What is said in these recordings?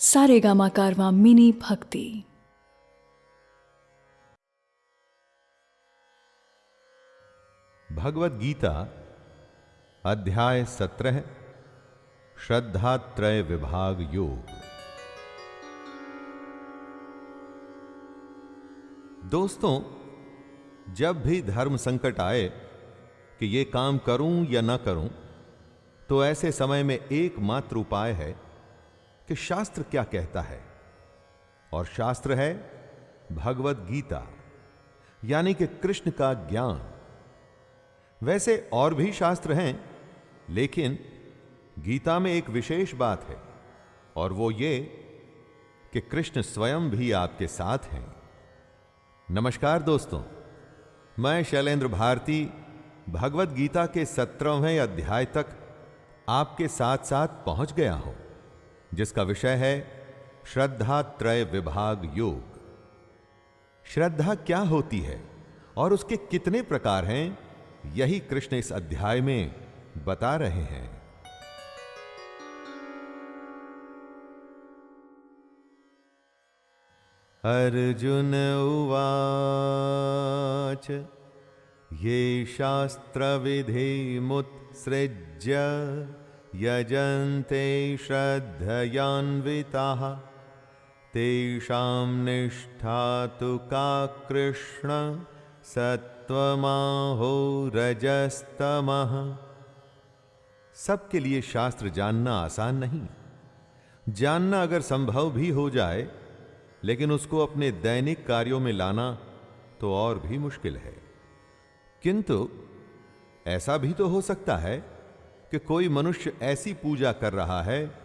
सारेगामा कारवा मिनी भक्ति। भगवत गीता, अध्याय सत्रह, श्रद्धा त्रय विभाग योग। दोस्तों, जब भी धर्म संकट आए कि ये काम करूँ या ना करूँ तो ऐसे समय में एकमात्र उपाय है कि शास्त्र क्या कहता है? और शास्त्र है भगवत गीता, यानी कि कृष्ण का ज्ञान। वैसे और भी शास्त्र हैं, लेकिन गीता में एक विशेष बात है, और वो ये कि कृष्ण स्वयं भी आपके साथ हैं। नमस्कार दोस्तों, मैं शैलेंद्र भारती भगवत गीता के सत्रहवें अध्याय तक आपके साथ साथ पहुँच गया हूँ। जिसका विषय है श्रद्धा त्रय विभाग योग। श्रद्धा क्या होती है और उसके कितने प्रकार हैं, यही कृष्ण इस अध्याय में बता रहे हैं। अर्जुन उवाच, ये शास्त्रविधिमुत्सृज्य। यजन्ते श्रद्धयान्विताः। तेषां निष्ठा तु का कृष्ण सत्वमाहो रजस्तमः। सबके लिए शास्त्र जानना आसान नहीं। जानना अगर संभव भी हो जाए, लेकिन उसको अपने दैनिक कार्यों में लाना तो और भी मुश्किल है। किंतु ऐसा भी तो हो सकता है कि कोई मनुष्य ऐसी पूजा कर रहा है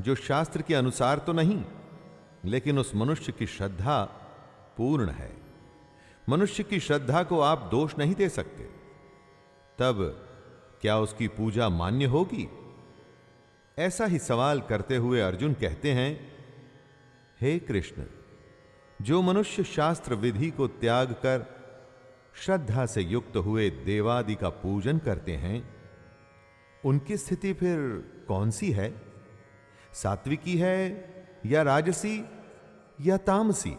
जो शास्त्र के अनुसार तो नहीं, लेकिन उस मनुष्य की श्रद्धा पूर्ण है। मनुष्य की श्रद्धा को आप दोष नहीं दे सकते। तब क्या उसकी पूजा मान्य होगी? ऐसा ही सवाल करते हुए अर्जुन कहते हैं, हे कृष्ण, जो मनुष्य शास्त्र विधि को त्याग कर श्रद्धा से युक्त हुए देवादि का पूजन करते हैं उनकी स्थिति फिर कौन सी है? सात्विकी है या राजसी या तामसी?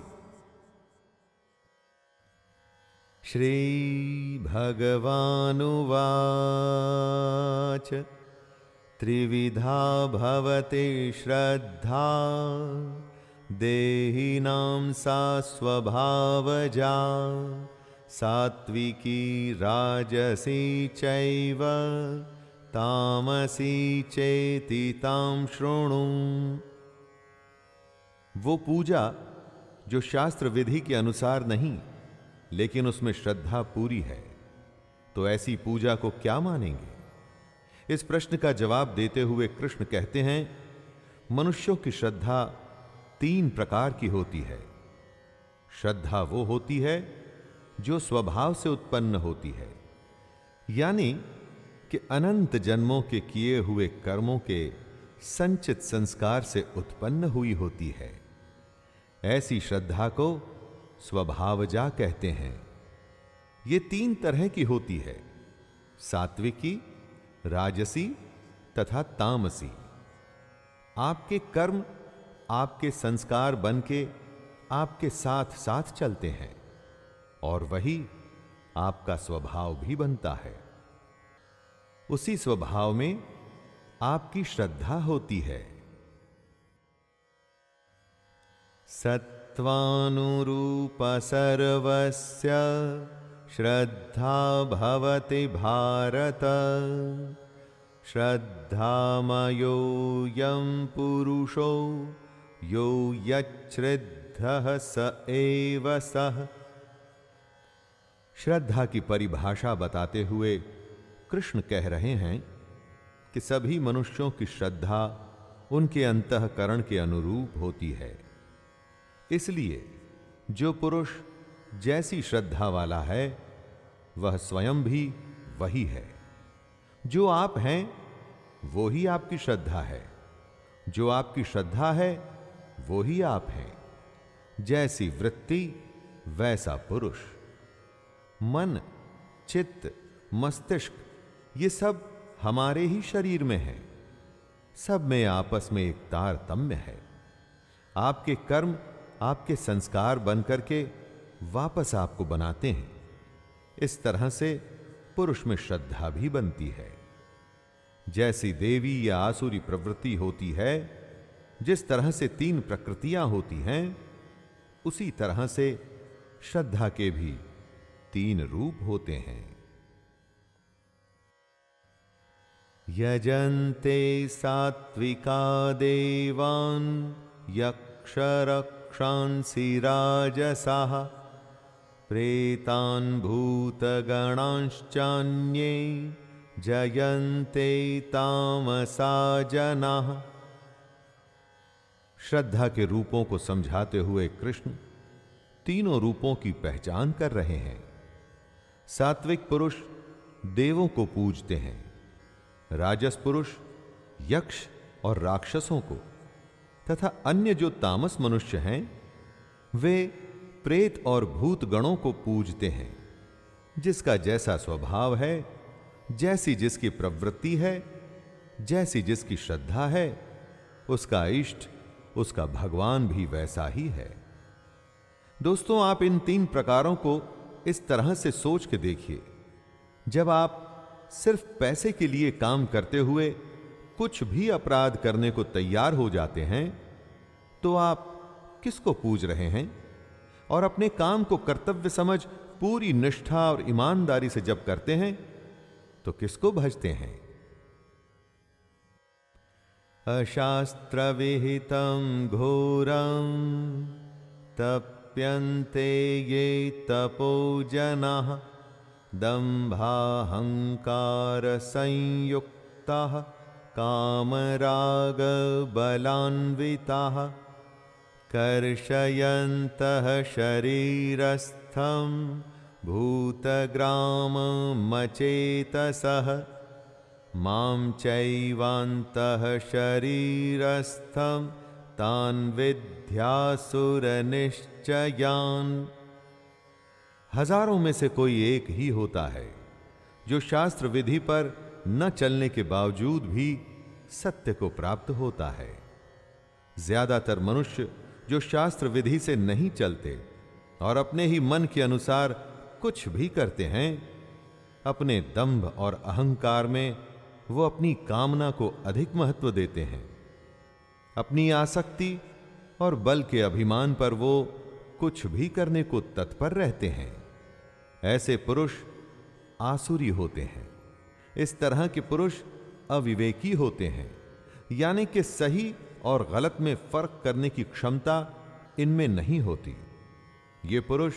श्री भगवानुवाच त्रिविधा भवते श्रद्धा। देहिनां सा स्वभावजा सात्विकी राजसी चैव। तामसी चेति ताम श्रोणु। वो पूजा जो शास्त्र विधि के अनुसार नहीं, लेकिन उसमें श्रद्धा पूरी है तो ऐसी पूजा को क्या मानेंगे? इस प्रश्न का जवाब देते हुए कृष्ण कहते हैं, मनुष्यों की श्रद्धा तीन प्रकार की होती है। श्रद्धा वो होती है जो स्वभाव से उत्पन्न होती है, यानी कि अनंत जन्मों के किए हुए कर्मों के संचित संस्कार से उत्पन्न हुई होती है। ऐसी श्रद्धा को स्वभावजा कहते हैं। ये तीन तरह की होती है, सात्विकी, राजसी तथा तामसी। आपके कर्म, आपके संस्कार बन के आपके साथ साथ चलते हैं और वही आपका स्वभाव भी बनता है। उसी स्वभाव में आपकी श्रद्धा होती है। सत्वानुरूप सर्वस्य श्रद्धा भवति भारत। श्रद्धामयोऽयं पुरुषो, यो यच्छ्रद्धः स एव सः। श्रद्धा की परिभाषा बताते हुए कृष्ण कह रहे हैं कि सभी मनुष्यों की श्रद्धा उनके अंतकरण के अनुरूप होती है। इसलिए जो पुरुष जैसी श्रद्धा वाला है, वह स्वयं भी वही है। जो आप हैं, वो ही आपकी श्रद्धा है। जो आपकी श्रद्धा है, वो ही आप हैं। जैसी वृत्ति, वैसा पुरुष। मन, चित्त, मस्तिष्क ये सब हमारे ही शरीर में है। सब में आपस में एक तारतम्य है। आपके कर्म, आपके संस्कार बन करके वापस आपको बनाते हैं। इस तरह से पुरुष में श्रद्धा भी बनती है। जैसी देवी या आसुरी प्रवृत्ति होती है, जिस तरह से तीन प्रकृतियाँ होती हैं, उसी तरह से श्रद्धा के भी तीन रूप होते हैं। यजन्ते सात्विका देवान् यक्षरक्षांसि राजसाः, प्रेतान् भूतगणांश्चान्ये जयन्ते तामसा जनाः। श्रद्धा के रूपों को समझाते हुए कृष्ण तीनों रूपों की पहचान कर रहे हैं। सात्विक पुरुष देवों को पूजते हैं। राजस पुरुष यक्ष और राक्षसों को, तथा अन्य जो तामस मनुष्य हैं, वे प्रेत और भूत गणों को पूजते हैं, जिसका जैसा स्वभाव है, जैसी जिसकी प्रवृत्ति है, जैसी जिसकी श्रद्धा है, उसका इष्ट, उसका भगवान भी वैसा ही है। दोस्तों, आप इन तीन प्रकारों को इस तरह से सोच के देखिए। जब आप सिर्फ़ पैसे के लिए काम करते हुए कुछ भी अपराध करने को तैयार हो जाते हैं तो आप किसको पूज रहे हैं? और अपने काम को कर्तव्य समझ पूरी निष्ठा और ईमानदारी से जब करते हैं तो किसको भजते हैं? अशास्त्रविहितं घोरम तप्यन्ते ये तपो जनाः दम्भाहङ्कारसंयुक्ताः कामरागबलान्विताः कर्षयन्तः शरीरस्थं भूतग्राममचेतसः माँ चैवान्तः शरीरस्थं तान् विद्यासुरनिश्चयान् हज़ारों में से कोई एक ही होता है, जो शास्त्र विधि पर न चलने के बावजूद भी सत्य को प्राप्त होता है। ज़्यादातर मनुष्य जो शास्त्र विधि से नहीं चलते और अपने ही मन के अनुसार कुछ भी करते हैं, अपने दंभ और अहंकार में वो अपनी कामना को अधिक महत्व देते हैं। अपनी आसक्ति और बल के अभिमान पर वो कुछ भी करने को तत्पर रहते हैं। ऐसे पुरुष आसुरी होते हैं। इस तरह के पुरुष अविवेकी होते हैं, यानी कि सही और गलत में फ़र्क करने की क्षमता इनमें नहीं होती। ये पुरुष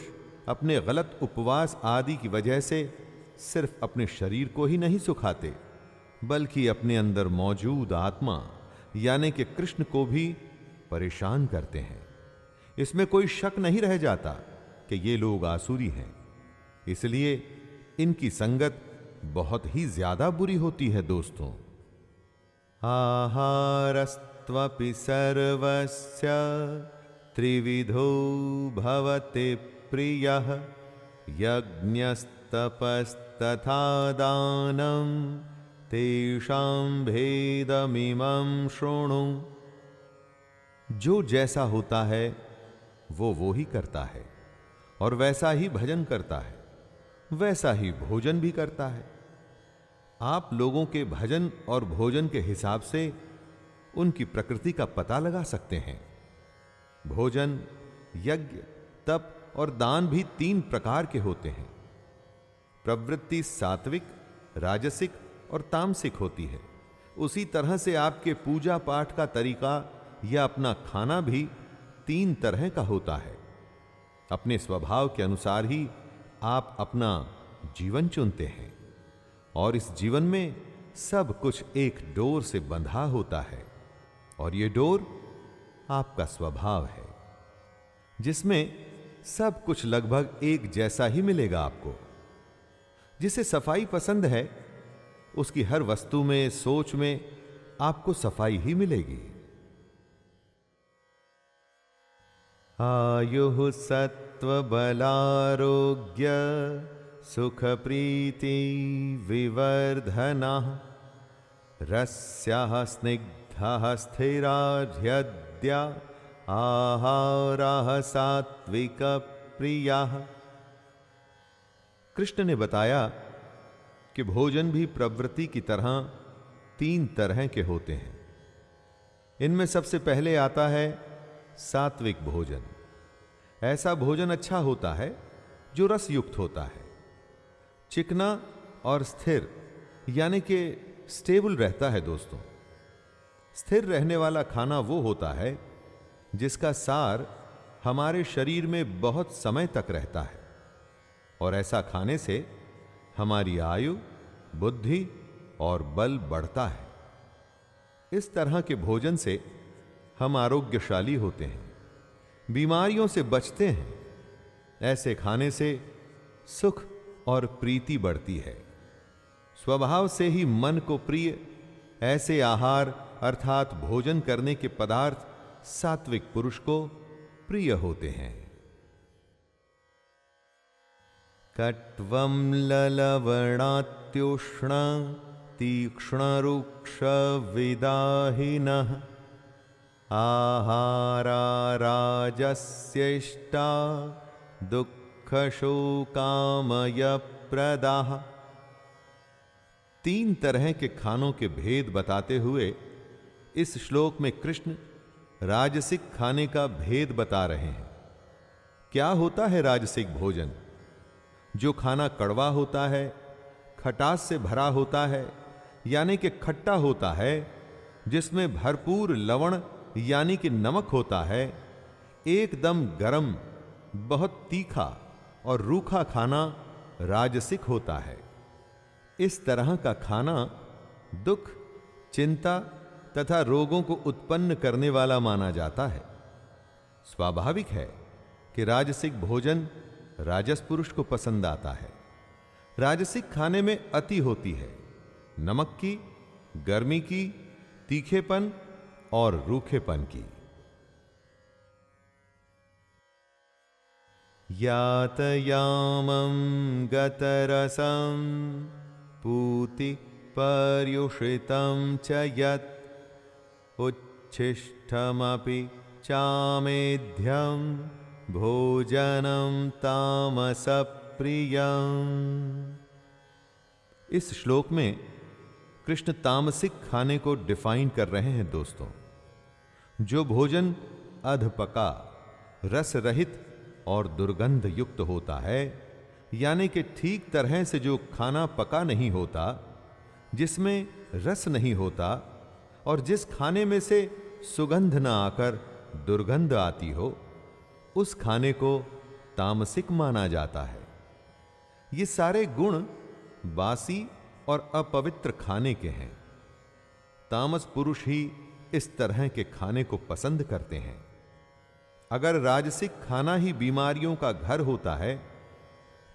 अपने गलत उपवास आदि की वजह से सिर्फ़ अपने शरीर को ही नहीं सुखाते, बल्कि अपने अंदर मौजूद आत्मा, यानी कि कृष्ण को भी परेशान करते हैं। इसमें कोई शक नहीं रह जाता कि ये लोग आसुरी हैं। इसलिए इनकी संगत बहुत ही ज़्यादा बुरी होती है, दोस्तों। आहारस्त्वपि सर्वस्य त्रिविधो भवति प्रियः, यज्ञस्तपस्तथा दानम् तेषां भेदमिमं शृणु। जो जैसा होता है, वो वो ही करता है, और वैसा ही भजन करता है। वैसा ही भोजन भी करता है। आप लोगों के भजन और भोजन के हिसाब से उनकी प्रकृति का पता लगा सकते हैं। भोजन, यज्ञ, तप और दान भी तीन प्रकार के होते हैं। प्रवृत्ति सात्विक, राजसिक और तामसिक होती है। उसी तरह से आपके पूजा पाठ का तरीका या अपना खाना भी तीन तरह का होता है। अपने स्वभाव के अनुसार ही आप अपना जीवन चुनते हैं और इस जीवन में सब कुछ एक डोर से बंधा होता है और यह डोर आपका स्वभाव है, जिसमें सब कुछ लगभग एक जैसा ही मिलेगा आपको। जिसे सफ़ाई पसंद है, उसकी हर वस्तु में, सोच में आपको सफ़ाई ही मिलेगी। आयु सत्व बलारोग्य सुख प्रीति विवर्धना। रस्या स्निग्ध स्थिराध्यद्या आहाराः सात्विक प्रिया कृष्ण ने बताया कि भोजन भी प्रवृत्ति की तरह तीन तरह के होते हैं। इनमें सबसे पहले आता है सात्विक भोजन। ऐसा भोजन अच्छा होता है जो रस युक्त होता है। चिकना और स्थिर, यानी कि स्टेबल रहता है दोस्तों। स्थिर रहने वाला खाना वो होता है जिसका सार हमारे शरीर में बहुत समय तक रहता है और ऐसा खाने से हमारी आयु, बुद्धि और बल बढ़ता है। इस तरह के भोजन से हम आरोग्यशाली होते हैं। बीमारियों से बचते हैं। ऐसे खाने से सुख और प्रीति बढ़ती है। स्वभाव से ही मन को प्रिय, ऐसे आहार अर्थात भोजन करने के पदार्थ सात्विक पुरुष को प्रिय होते हैं। कट्वम ललवणात्युष्ण तीक्ष्ण रुक्ष विदाहिन आहारा राजस्येष्टा दुख शोकामय प्रदा तीन तरह के खानों के भेद बताते हुए इस श्लोक में कृष्ण राजसिक खाने का भेद बता रहे हैं। क्या होता है राजसिक भोजन? जो खाना कड़वा होता है, खटास से भरा होता है, यानी कि खट्टा होता है, जिसमें भरपूर लवण यानी कि नमक होता है, एकदम गरम, बहुत तीखा और रूखा खाना राजसिक होता है। इस तरह का खाना दुख, चिंता तथा रोगों को उत्पन्न करने वाला माना जाता है। स्वाभाविक है कि राजसिक भोजन राजस पुरुष को पसंद आता है। राजसिक खाने में अति होती है, नमक की, गर्मी की, तीखेपन और रूखेपन की। यातयामं गतरसं पूति पर्युषितं च यत् उच्छिष्टमपि चामेध्यं भोजनं तामसप्रियम्। इस श्लोक में कृष्ण तामसिक खाने को डिफाइन कर रहे हैं दोस्तों। जो भोजन अध पका रस रहित और दुर्गंध युक्त होता है, यानी कि ठीक तरह से जो खाना पका नहीं होता, जिसमें रस नहीं होता और जिस खाने में से सुगंध न आकर दुर्गंध आती हो, उस खाने को तामसिक माना जाता है। ये सारे गुण बासी और अपवित्र खाने के हैं। तामस पुरुष ही इस तरह के खाने को पसंद करते हैं। अगर राजसिक खाना ही बीमारियों का घर होता है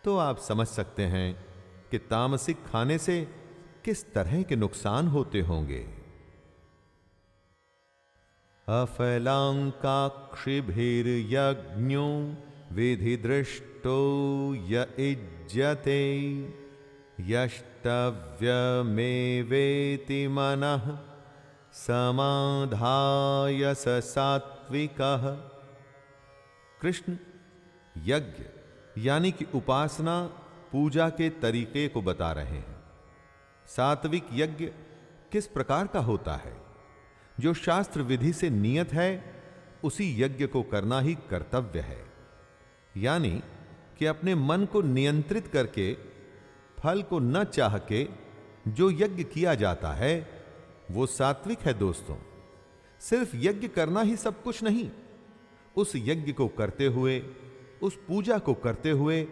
तो आप समझ सकते हैं कि तामसिक खाने से किस तरह के नुकसान होते होंगे। अफलांकाक्षिभिर्यज्ञो विधि दृष्टो य इज्यते यष्टव्यमेवेति मनः समाधाय सात्विकः कृष्ण यज्ञ, यानी कि उपासना, पूजा के तरीके को बता रहे हैं। सात्विक यज्ञ किस प्रकार का होता है? जो शास्त्र विधि से नियत है, उसी यज्ञ को करना ही कर्तव्य है। यानी कि अपने मन को नियंत्रित करके, फल को न चाह के जो यज्ञ किया जाता है वो सात्विक है दोस्तों। सिर्फ़ यज्ञ करना ही सब कुछ नहीं। उस यज्ञ को करते हुए, उस पूजा को करते हुए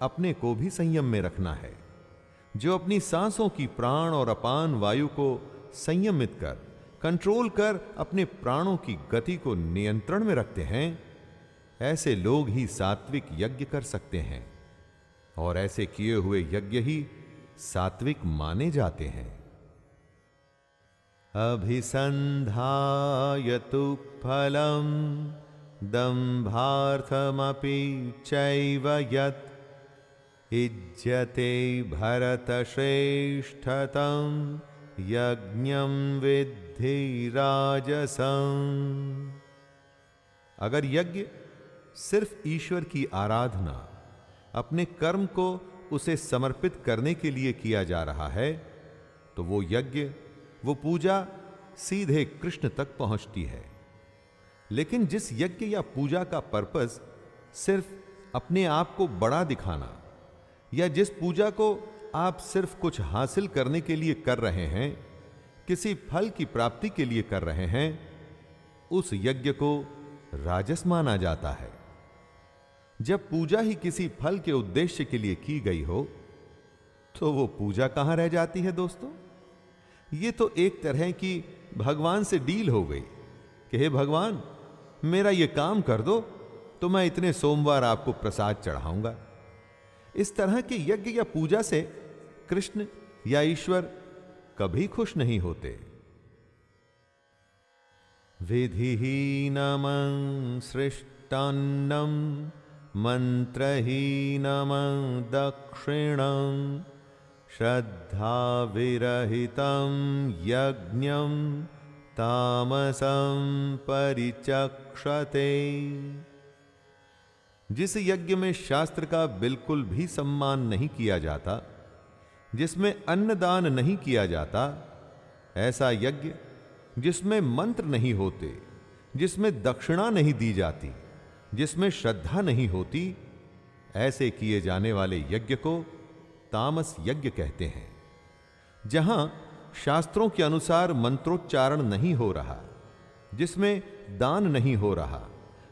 अपने को भी संयम में रखना है। जो अपनी सांसों की प्राण और अपान वायु को संयमित कर, कंट्रोल कर अपने प्राणों की गति को नियंत्रण में रखते हैं, ऐसे लोग ही सात्विक यज्ञ कर सकते हैं। और ऐसे किए हुए यज्ञ ही सात्विक माने जाते हैं। अभिसंधाय तु फलम दंभार्थमपि चैव यत् इज्यते भरतश्रेष्ठतं यज्ञं विद्धि राजसम् अगर यज्ञ सिर्फ़ ईश्वर की आराधना, अपने कर्म को उसे समर्पित करने के लिए किया जा रहा है तो वो यज्ञ वो पूजा सीधे कृष्ण तक पहुँचती है। लेकिन जिस यज्ञ या पूजा का पर्पस सिर्फ़ अपने आप को बड़ा दिखाना या जिस पूजा को आप सिर्फ़ कुछ हासिल करने के लिए कर रहे हैं, किसी फल की प्राप्ति के लिए कर रहे हैं, उस यज्ञ को राजस माना जाता है। जब पूजा ही किसी फल के उद्देश्य के लिए की गई हो तो वो पूजा कहाँ रह जाती है दोस्तों? ये तो एक तरह की भगवान से डील हो गई। कि हे भगवान, मेरा ये काम कर दो तो मैं इतने सोमवार आपको प्रसाद चढ़ाऊँगा। इस तरह के यज्ञ या पूजा से कृष्ण या ईश्वर कभी खुश नहीं होते। विधिहीनम सृष्टान्नम मंत्रहीनम दक्षिणम। श्रद्धा विरहितं यज्ञम तामसं परिचक्षते। जिस यज्ञ में शास्त्र का बिल्कुल भी सम्मान नहीं किया जाता, जिसमें अन्नदान नहीं किया जाता, ऐसा यज्ञ जिसमें मंत्र नहीं होते, जिसमें दक्षिणा नहीं दी जाती, जिसमें श्रद्धा नहीं होती, ऐसे किए जाने वाले यज्ञ को तामस यज्ञ कहते हैं। जहाँ शास्त्रों के अनुसार मंत्रोच्चारण नहीं हो रहा, जिसमें दान नहीं हो रहा,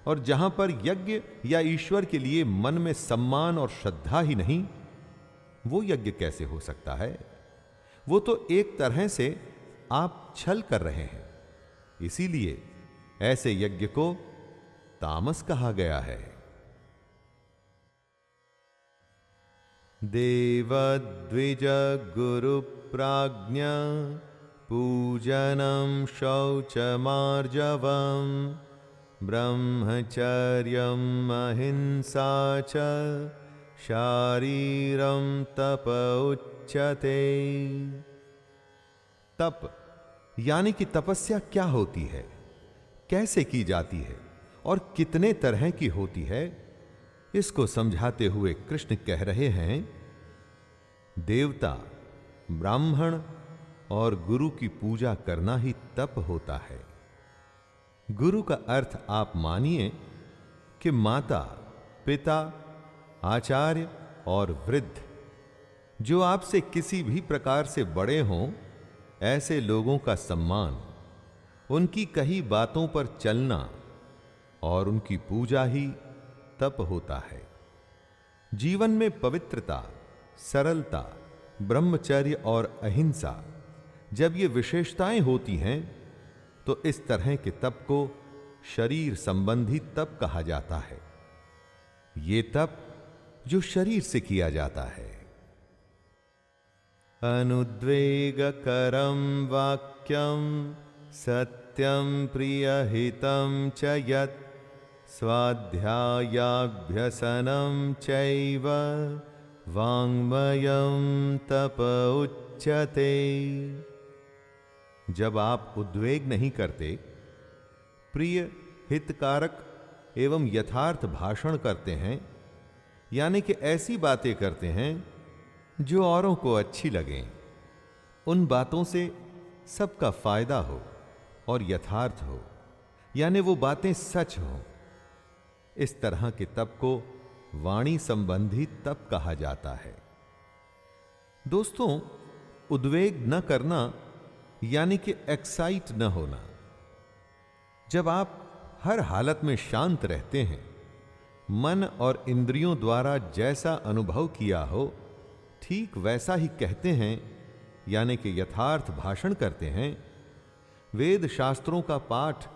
और जहाँ पर यज्ञ या ईश्वर के लिए मन में सम्मान और श्रद्धा ही नहीं, वो यज्ञ कैसे हो सकता है? वो तो एक तरह से आप छल कर रहे हैं। इसीलिए ऐसे यज्ञ को तामस कहा गया है। देवद्विज गुरु प्राज्ञ पूजनम शौचमार्जवम ब्रह्मचर्यम अहिंसा च शारीरम तप उच्यते। तप, यानी कि तपस्या क्या होती है? कैसे की जाती है? और कितने तरह की होती है? इसको समझाते हुए कृष्ण कह रहे हैं, देवता, ब्राह्मण और गुरु की पूजा करना ही तप होता है। गुरु का अर्थ आप मानिए कि माता, पिता, आचार्य और वृद्ध, जो आपसे किसी भी प्रकार से बड़े हों, ऐसे लोगों का सम्मान, उनकी कही बातों पर चलना और उनकी पूजा ही तप होता है। जीवन में पवित्रता, सरलता, ब्रह्मचर्य और अहिंसा जब ये विशेषताएँ होती हैं तो इस तरह के तप को शरीर संबंधी तप कहा जाता है। ये तप जो शरीर से किया जाता है। अनुद्वेग करम वाक्यम सत्यम प्रियहितं च यत्। स्वाध्यायाभ्यसनं चैव वाङ्मयं तप उच्यते। जब आप उद्वेग नहीं करते, प्रिय, हितकारक एवं यथार्थ भाषण करते हैं, यानी कि ऐसी बातें करते हैं, जो औरों को अच्छी लगें, उन बातों से सबका फ़ायदा हो और यथार्थ हो, यानी वो बातें सच हो। इस तरह के तप को वाणी संबंधी तप कहा जाता है। दोस्तों, उद्वेग न करना, यानी कि एक्साइट न होना। जब आप हर हालत में शांत रहते हैं, मन और इंद्रियों द्वारा जैसा अनुभव किया हो, ठीक वैसा ही कहते हैं, यानी कि यथार्थ भाषण करते हैं। वेद शास्त्रों का पाठ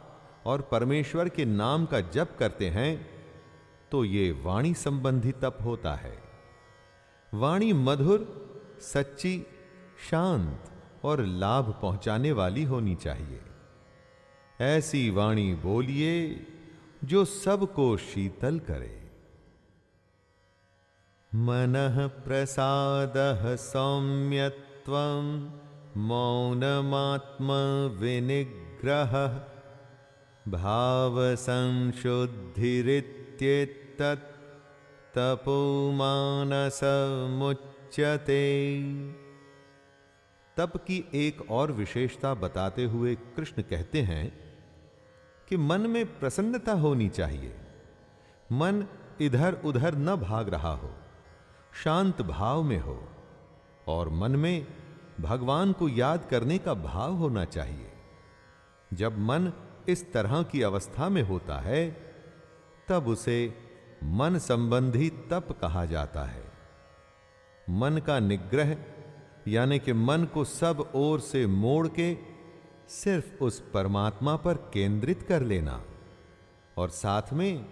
और परमेश्वर के नाम का जप करते हैं तो ये वाणी संबंधी तप होता है। वाणी मधुर, सच्ची, शांत और लाभ पहुँचाने वाली होनी चाहिए। ऐसी वाणी बोलिए जो सबको शीतल करे। मन प्रसाद सौम्यत्व मौन विनिग्रह भाव संशुद्धिरित्येतत् तपो मानसमुच्यते। तप की एक और विशेषता बताते हुए कृष्ण कहते हैं कि मन में प्रसन्नता होनी चाहिए। मन इधर उधर न भाग रहा हो, शांत भाव में हो, और मन में भगवान को याद करने का भाव होना चाहिए। जब मन इस तरह की अवस्था में होता है, तब उसे मन संबंधी तप कहा जाता है। मन का निग्रह, यानी कि मन को सब ओर से मोड़ के सिर्फ़ उस परमात्मा पर केंद्रित कर लेना और साथ में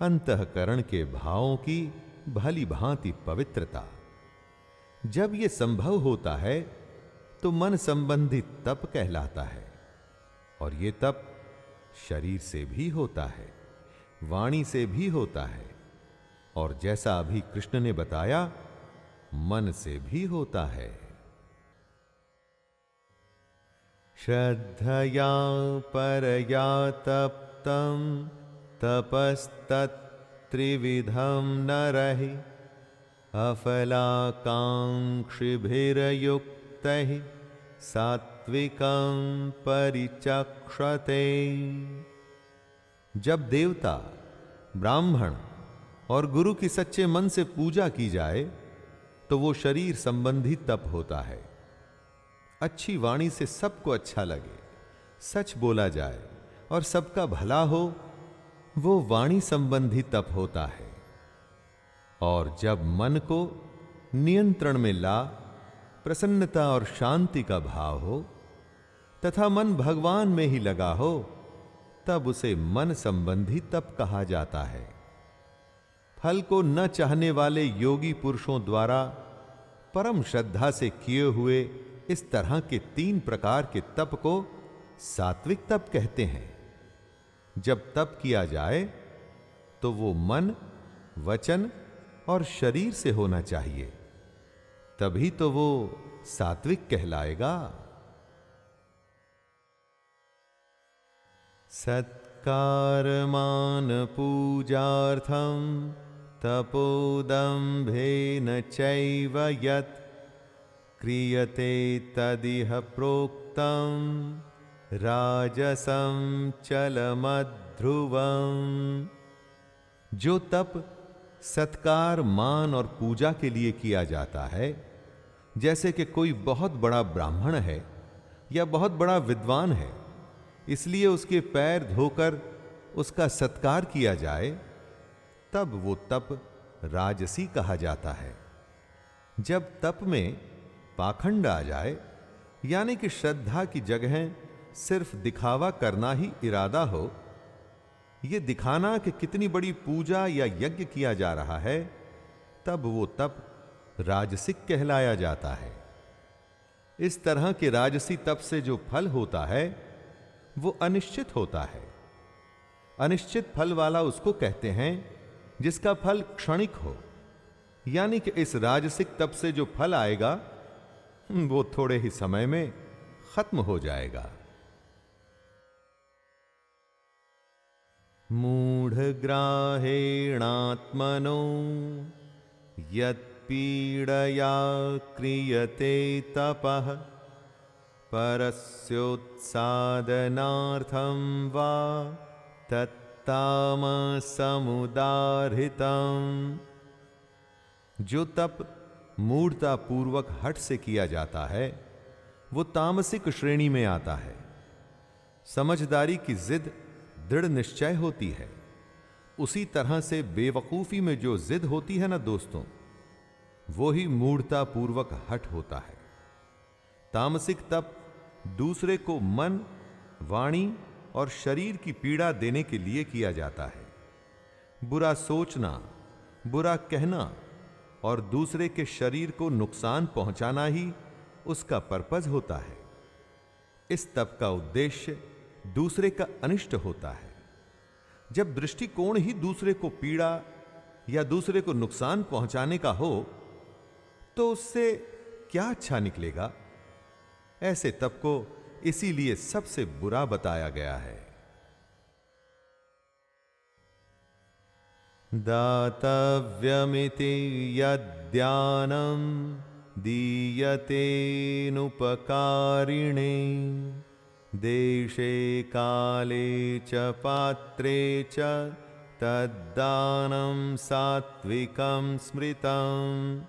अंतकरण के भावों की भली भांति पवित्रता। जब यह संभव होता है तो मन संबंधी तप कहलाता है और यह तप शरीर से भी होता है। वाणी से भी होता है। और जैसा अभी कृष्ण ने बताया, मन से भी होता है। श्रद्धया परया तप्तं, तपस्तत्त्रिविधं नरहि, अफलाकाङ्क्षिभिर्युक्तैः सात्विकं परिचक्षते। जब देवता, ब्राह्मण और गुरु की सच्चे मन से पूजा की जाए तो वो शरीर संबंधी तप होता है। अच्छी वाणी से सबको अच्छा लगे, सच बोला जाए और सबका भला हो, वो वाणी संबंधी तप होता है। और जब मन को नियंत्रण में ला, प्रसन्नता और शांति का भाव हो, तथा मन भगवान में ही लगा हो तब उसे मन संबंधी तप कहा जाता है। फल को न चाहने वाले योगी पुरुषों द्वारा परम श्रद्धा से किए हुए इस तरह के तीन प्रकार के तप को सात्विक तप कहते हैं। जब तप किया जाए तो वो मन, वचन और शरीर से होना चाहिए। तभी तो वो सात्विक कहलाएगा। सत्कारमान पूजार्थम तपोदम्भेन चैव यत् क्रियते तदिह प्रोक्तं राजसं चलमध्रुवम् जो तप सत्कार मान और पूजा के लिए किया जाता है, जैसे कि कोई बहुत बड़ा ब्राह्मण है या बहुत बड़ा विद्वान है इसलिए उसके पैर धोकर उसका सत्कार किया जाए, तब वो तप राजसी कहा जाता है। जब तप में पाखंड आ जाए, यानी कि श्रद्धा की जगह सिर्फ़ दिखावा करना ही इरादा हो यह दिखाना कि कितनी बड़ी पूजा या यज्ञ किया जा रहा है, तब वो तप राजसिक कहलाया जाता है। इस तरह के राजसी तप से जो फल होता है वो अनिश्चित होता है। अनिश्चित फल वाला उसको कहते हैं, जिसका फल क्षणिक हो। यानी कि इस राजसिक तप से जो फल आएगा वो थोड़े ही समय में खत्म हो जाएगा। मूढ़ मूढ़ग्राहेणात्मनो यत्पीडया क्रियते तपः। परस्योत्सादनार्थं वा तत्तामसमुदाहृतम् जो तप मूर्ता पूर्वक हट से किया जाता है, वो तामसिक श्रेणी में आता है। समझदारी की जिद दृढ़ निश्चय होती है। उसी तरह से बेवकूफ़ी में जो जिद होती है ना दोस्तों, वो ही मूर्ता पूर्वक हट होता है। तामसिक तप दूसरे को मन, वाणी और शरीर की पीड़ा देने के लिए किया जाता है। बुरा सोचना, बुरा कहना और दूसरे के शरीर को नुकसान पहुंचाना ही उसका पर्पज होता है। इस तप का उद्देश्य दूसरे का अनिष्ट होता है। जब दृष्टिकोण ही दूसरे को पीड़ा या दूसरे को नुकसान पहुँचाने का हो तो उससे क्या अच्छा निकलेगा? ऐसे तप को इसीलिए सबसे बुरा बताया गया है। दातव्यमिति यद्यानम दीयते नुपकारिणे देशे काले च पात्रे च तद्दानम सात्विकम स्मृतम।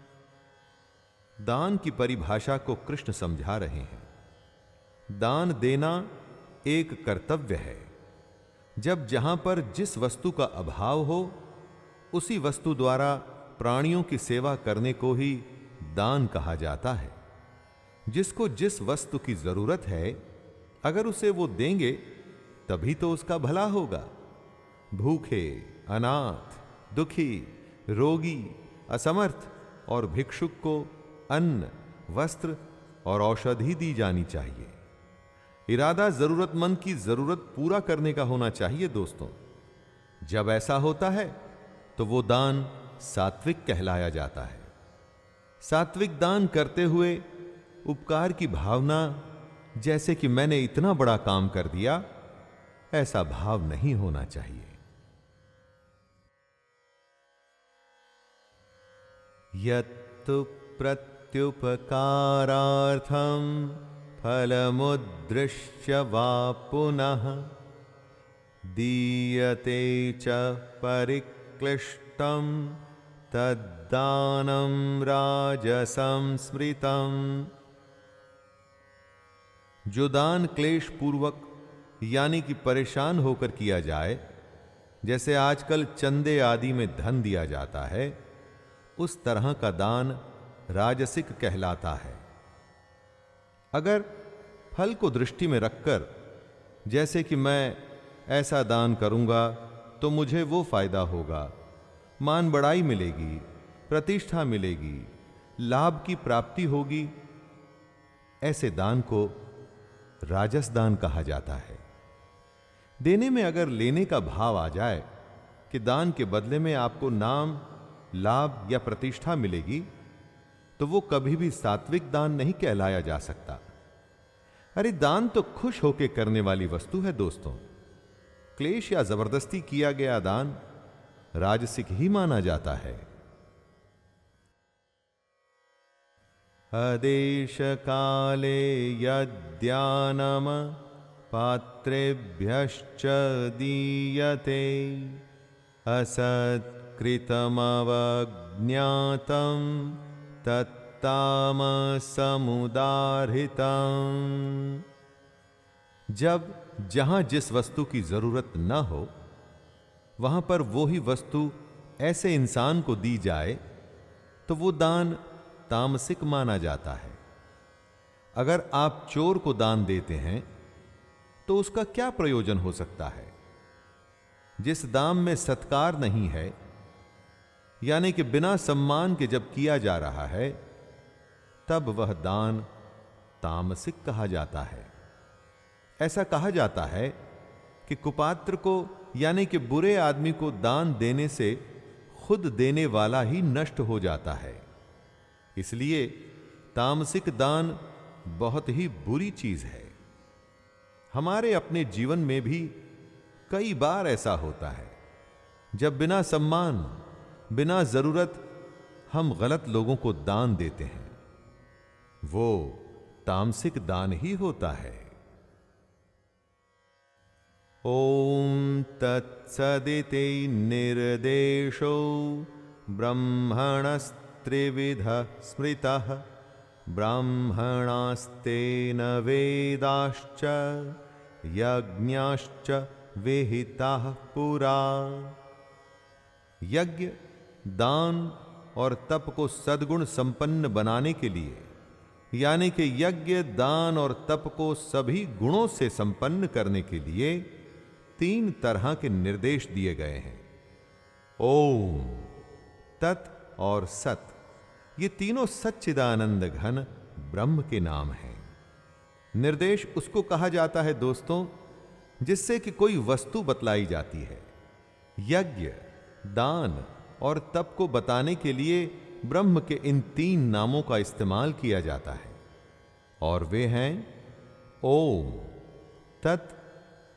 दान की परिभाषा को कृष्ण समझा रहे हैं। दान देना एक कर्तव्य है। जब जहाँ पर जिस वस्तु का अभाव हो, उसी वस्तु द्वारा प्राणियों की सेवा करने को ही दान कहा जाता है। जिसको जिस वस्तु की ज़रूरत है, अगर उसे वो देंगे, तभी तो उसका भला होगा। भूखे, अनाथ, दुखी, रोगी, असमर्थ और भिक्षुक को अन्न, वस्त्र और औषधि दी जानी चाहिए। इरादा जरूरतमंद की ज़रूरत पूरा करने का होना चाहिए, दोस्तों। जब ऐसा होता है तो वो दान सात्विक कहलाया जाता है। सात्विक दान करते हुए उपकार की भावना, जैसे कि मैंने इतना बड़ा काम कर दिया, ऐसा भाव नहीं होना चाहिए। यत्तु प्रत्युपकारार्थं फलमुद्दृश्य वा पुनः दीयते च परिक्लिष्टं तद्दानं राजसंस्मृतम्। जो दान क्लेश पूर्वक यानी कि परेशान होकर किया जाए, जैसे आजकल चंदे आदि में धन दिया जाता है, उस तरह का दान राजसिक कहलाता है। अगर फल को दृष्टि में रखकर जैसे कि मैं ऐसा दान करूँगा तो मुझे वो फ़ायदा होगा। मान बड़ाई मिलेगी, प्रतिष्ठा मिलेगी, लाभ की प्राप्ति होगी। ऐसे दान को राजस दान कहा जाता है। देने में अगर लेने का भाव आ जाए कि दान के बदले में आपको नाम, लाभ या प्रतिष्ठा मिलेगी तो वो कभी भी सात्विक दान नहीं कहलाया जा सकता। अरे, दान तो खुश होकर करने वाली वस्तु है दोस्तों। क्लेश या ज़बरदस्ती किया गया दान राजसिक ही माना जाता है। अदेश काले यद्यानम पात्रेभ्यश्च दीयते असत् तत्तामसमुदारितम् जब जहाँ जिस वस्तु की ज़रूरत न हो, वहाँ पर वो ही वस्तु ऐसे इंसान को दी जाए तो वो दान तामसिक माना जाता है। अगर आप चोर को दान देते हैं तो उसका क्या प्रयोजन हो सकता है? जिस दाम में सत्कार नहीं है यानी कि बिना सम्मान के जब किया जा रहा है, तब वह दान तामसिक कहा जाता है। ऐसा कहा जाता है कि कुपात्र को यानी कि बुरे आदमी को दान देने से खुद देने वाला ही नष्ट हो जाता है। इसलिए तामसिक दान बहुत ही बुरी चीज़ है। हमारे अपने जीवन में भी कई बार ऐसा होता है। जब बिना सम्मान बिना ज़रूरत हम गलत लोगों को दान देते हैं। वो तामसिक दान ही होता है। ओम तत्सदिति निर्देशो ब्रह्मणस्त्रिविध स्मृतः ब्राह्मणास्तेन वेदाश्च यज्ञाश्च विहिताः पुरा। यज्ञ दान और तप को सद्गुण संपन्न बनाने के लिए, यानी कि यज्ञ, दान और तप को सभी गुणों से संपन्न करने के लिए तीन तरह के निर्देश दिए गए हैं। ओम, तत् और सत। ये तीनों सच्चिदानंद घन ब्रह्म के नाम हैं। निर्देश उसको कहा जाता है, दोस्तों, जिससे कि कोई वस्तु बतलाई जाती है। यज्ञ, दान और तप को बताने के लिए ब्रह्म के इन तीन नामों का इस्तेमाल किया जाता है। और वे हैं ओम, तत्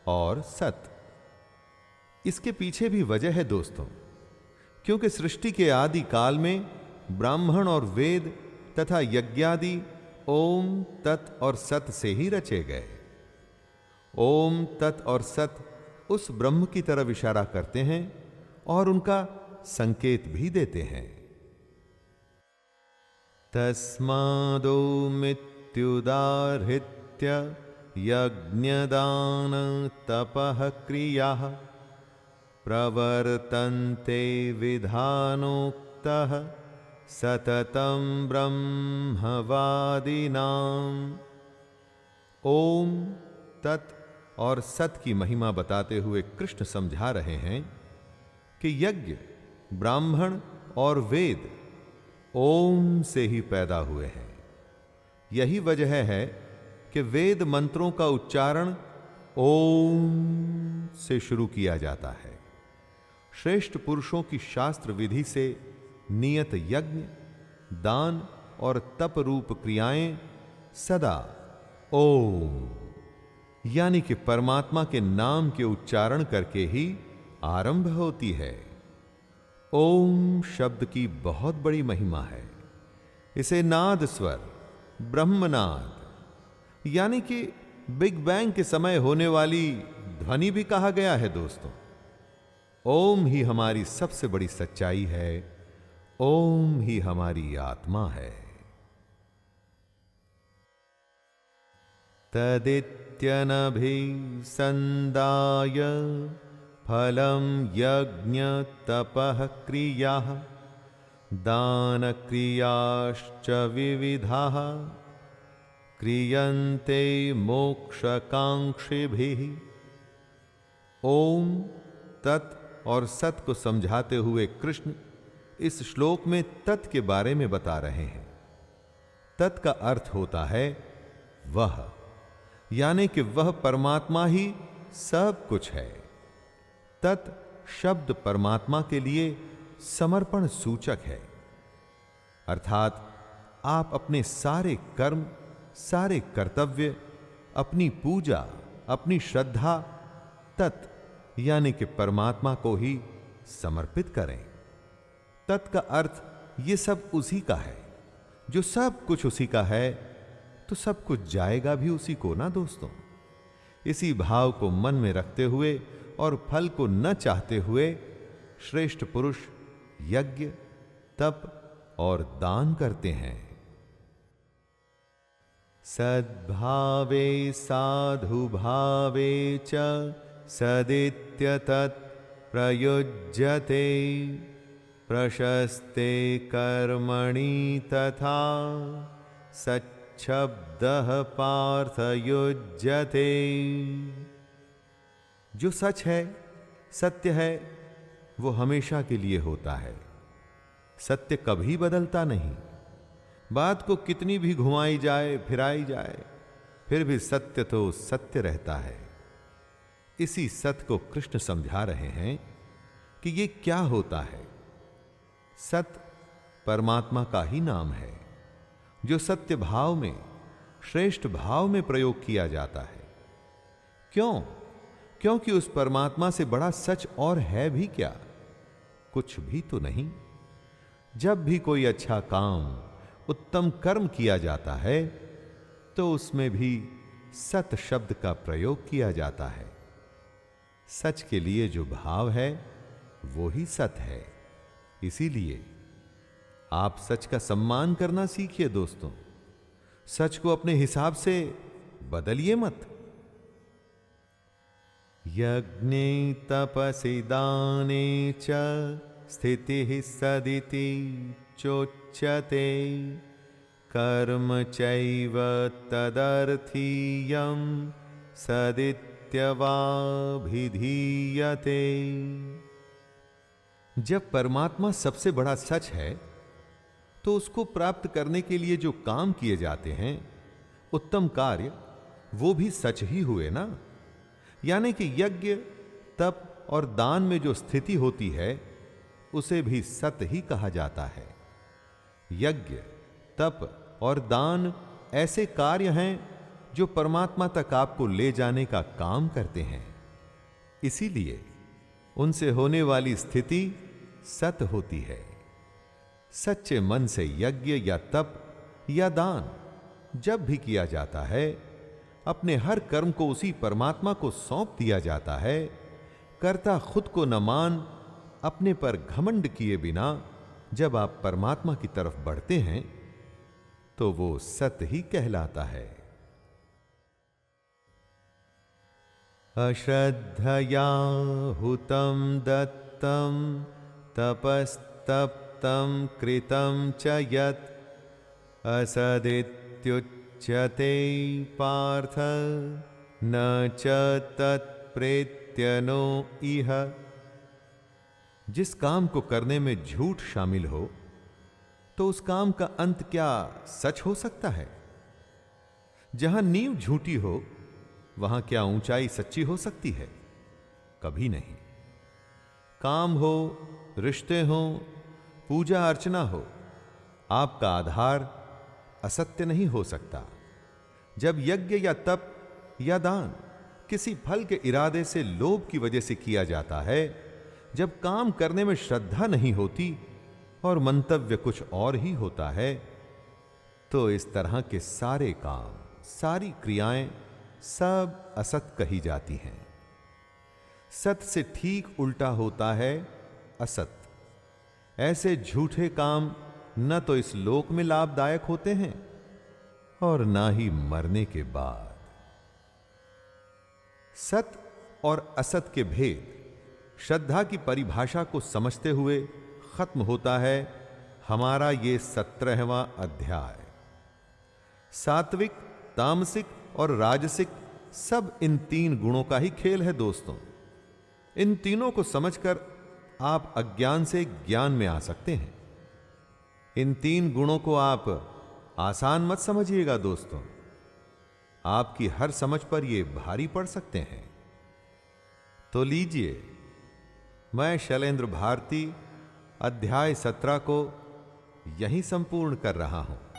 और सत। इसके पीछे भी वजह है दोस्तों, क्योंकि सृष्टि के आदि काल में ब्राह्मण और वेद तथा यज्ञादि ओम, तत् और सत से ही रचे गए। ओम, तत् और सत उस ब्रह्म की तरफ़ इशारा करते हैं और उनका संकेत भी देते हैं। तस्मादो मित्युदाहृत्य यज्ञदान तपः क्रिया प्रवर्तन्ते विधानोक्तः सततं ब्रह्मवादिनाम। ओम तत् और सत की महिमा बताते हुए कृष्ण समझा रहे हैं कि यज्ञ ब्राह्मण और वेद ओम से ही पैदा हुए हैं। यही वजह है कि वेद मंत्रों का उच्चारण ओम से शुरू किया जाता है। श्रेष्ठ पुरुषों की शास्त्र विधि से नियत यज्ञ, दान और तप रूप क्रियाएँ सदा ओम, यानी कि परमात्मा के नाम के उच्चारण करके ही आरंभ होती है। ओम शब्द की बहुत बड़ी महिमा है। इसे नाद स्वर, ब्रह्मनाद, यानी कि बिग बैंग के समय होने वाली ध्वनि भी कहा गया है दोस्तों। ओम ही हमारी सबसे बड़ी सच्चाई है, ओम ही हमारी आत्मा है। तदित्यनभिसन्दाय फलं यज्ञतपः क्रियाः, दानक्रियाश्च विविधाः, क्रियन्ते मोक्षकांक्षिभिः ओम तत् और सत को समझाते हुए कृष्ण इस श्लोक में तत् के बारे में बता रहे हैं। तत् का अर्थ होता है वह, यानी कि वह परमात्मा ही सब कुछ है। तत् शब्द परमात्मा के लिए समर्पण सूचक है। अर्थात आप अपने सारे कर्म, सारे कर्तव्य, अपनी पूजा, अपनी श्रद्धा तत् यानी कि परमात्मा को ही समर्पित करें। तत् का अर्थ ये सब उसी का है। जो सब कुछ उसी का है तो सब कुछ जाएगा भी उसी को ना दोस्तों? इसी भाव को मन में रखते हुए और फल को न चाहते हुए श्रेष्ठ पुरुष यज्ञ, तप और दान करते हैं। सद्भावे साधु भावे च सदित्य तत् प्रयुज्यते, प्रशस्ते कर्मणि तथा सच्छब्दः पार्थयुज्यते। जो सच है, सत्य है, वो हमेशा के लिए होता है। सत्य कभी बदलता नहीं। बात को कितनी भी घुमाई जाए, फिराई जाए, फिर भी सत्य तो सत्य रहता है। इसी सत्य को कृष्ण समझा रहे हैं कि ये क्या होता है। सत्य परमात्मा का ही नाम है, जो सत्य भाव में, श्रेष्ठ भाव में प्रयोग किया जाता है। क्यों? क्योंकि उस परमात्मा से बड़ा सच और है भी क्या? कुछ भी तो नहीं। जब भी कोई अच्छा काम, उत्तम कर्म किया जाता है तो उसमें भी सत शब्द का प्रयोग किया जाता है। सच के लिए जो भाव है, वो ही सत है। इसीलिए आप सच का सम्मान करना सीखिए दोस्तों। सच को अपने हिसाब से बदलिए मत। यज्ञे तपसि दाने च स्थितिः सदिति चोच्यते। कर्म चैव तदर्थीयं सदित्यवाभिधीयते। जब परमात्मा सबसे बड़ा सच है तो उसको प्राप्त करने के लिए जो काम किए जाते हैं, उत्तम कार्य, वो भी सच ही हुए ना? यानी कि यज्ञ, तप और दान में जो स्थिति होती है, उसे भी सत ही कहा जाता है। यज्ञ, तप और दान ऐसे कार्य हैं, जो परमात्मा तक आपको ले जाने का काम करते हैं। इसीलिए उनसे होने वाली स्थिति सत होती है। सच्चे मन से यज्ञ या तप या दान जब भी किया जाता है अपने हर कर्म को उसी परमात्मा को सौंप दिया जाता है। कर्ता खुद को न मान, अपने पर घमंड किए बिना जब आप परमात्मा की तरफ़ बढ़ते हैं तो वो सत ही कहलाता है। अश्रद्धया हुतं दत्तं, तपस्तप्तं कृतं च यत् असदित्युच्यते पार्थ, न च तत्प्रेत्यनो इह। जिस काम को करने में झूठ शामिल हो तो उस काम का अंत क्या सच हो सकता है? जहाँ नींव झूठी हो, वहाँ क्या ऊंचाई सच्ची हो सकती है? कभी नहीं। काम हो, रिश्ते हो, पूजा अर्चना हो, आपका आधार असत्य नहीं हो सकता। जब यज्ञ या तप या दान किसी फल के इरादे से लोभ की वजह से किया जाता है, जब काम करने में श्रद्धा नहीं होती और मंतव्य कुछ और ही होता है तो इस तरह के सारे काम, सारी क्रियाएँ सब असत कही जाती हैं। सत से ठीक उल्टा होता है असत। ऐसे झूठे काम न तो इस लोक में लाभदायक होते हैं और ना ही मरने के बाद। सत और असत के भेद श्रद्धा की परिभाषा को समझते हुए खत्म होता है हमारा ये सत्रहवा अध्याय। सात्विक, तामसिक और राजसिक सब इन तीन गुणों का ही खेल है दोस्तों। इन तीनों को समझकर आप अज्ञान से ज्ञान में आ सकते हैं। इन तीन गुणों को आप आसान मत समझिएगा दोस्तों। आपकी हर समझ पर ये भारी पड़ सकते हैं। तो लीजिए, मैं शैलेंद्र भारती, अध्याय सत्रह को यहीं संपूर्ण कर रहा हूँ।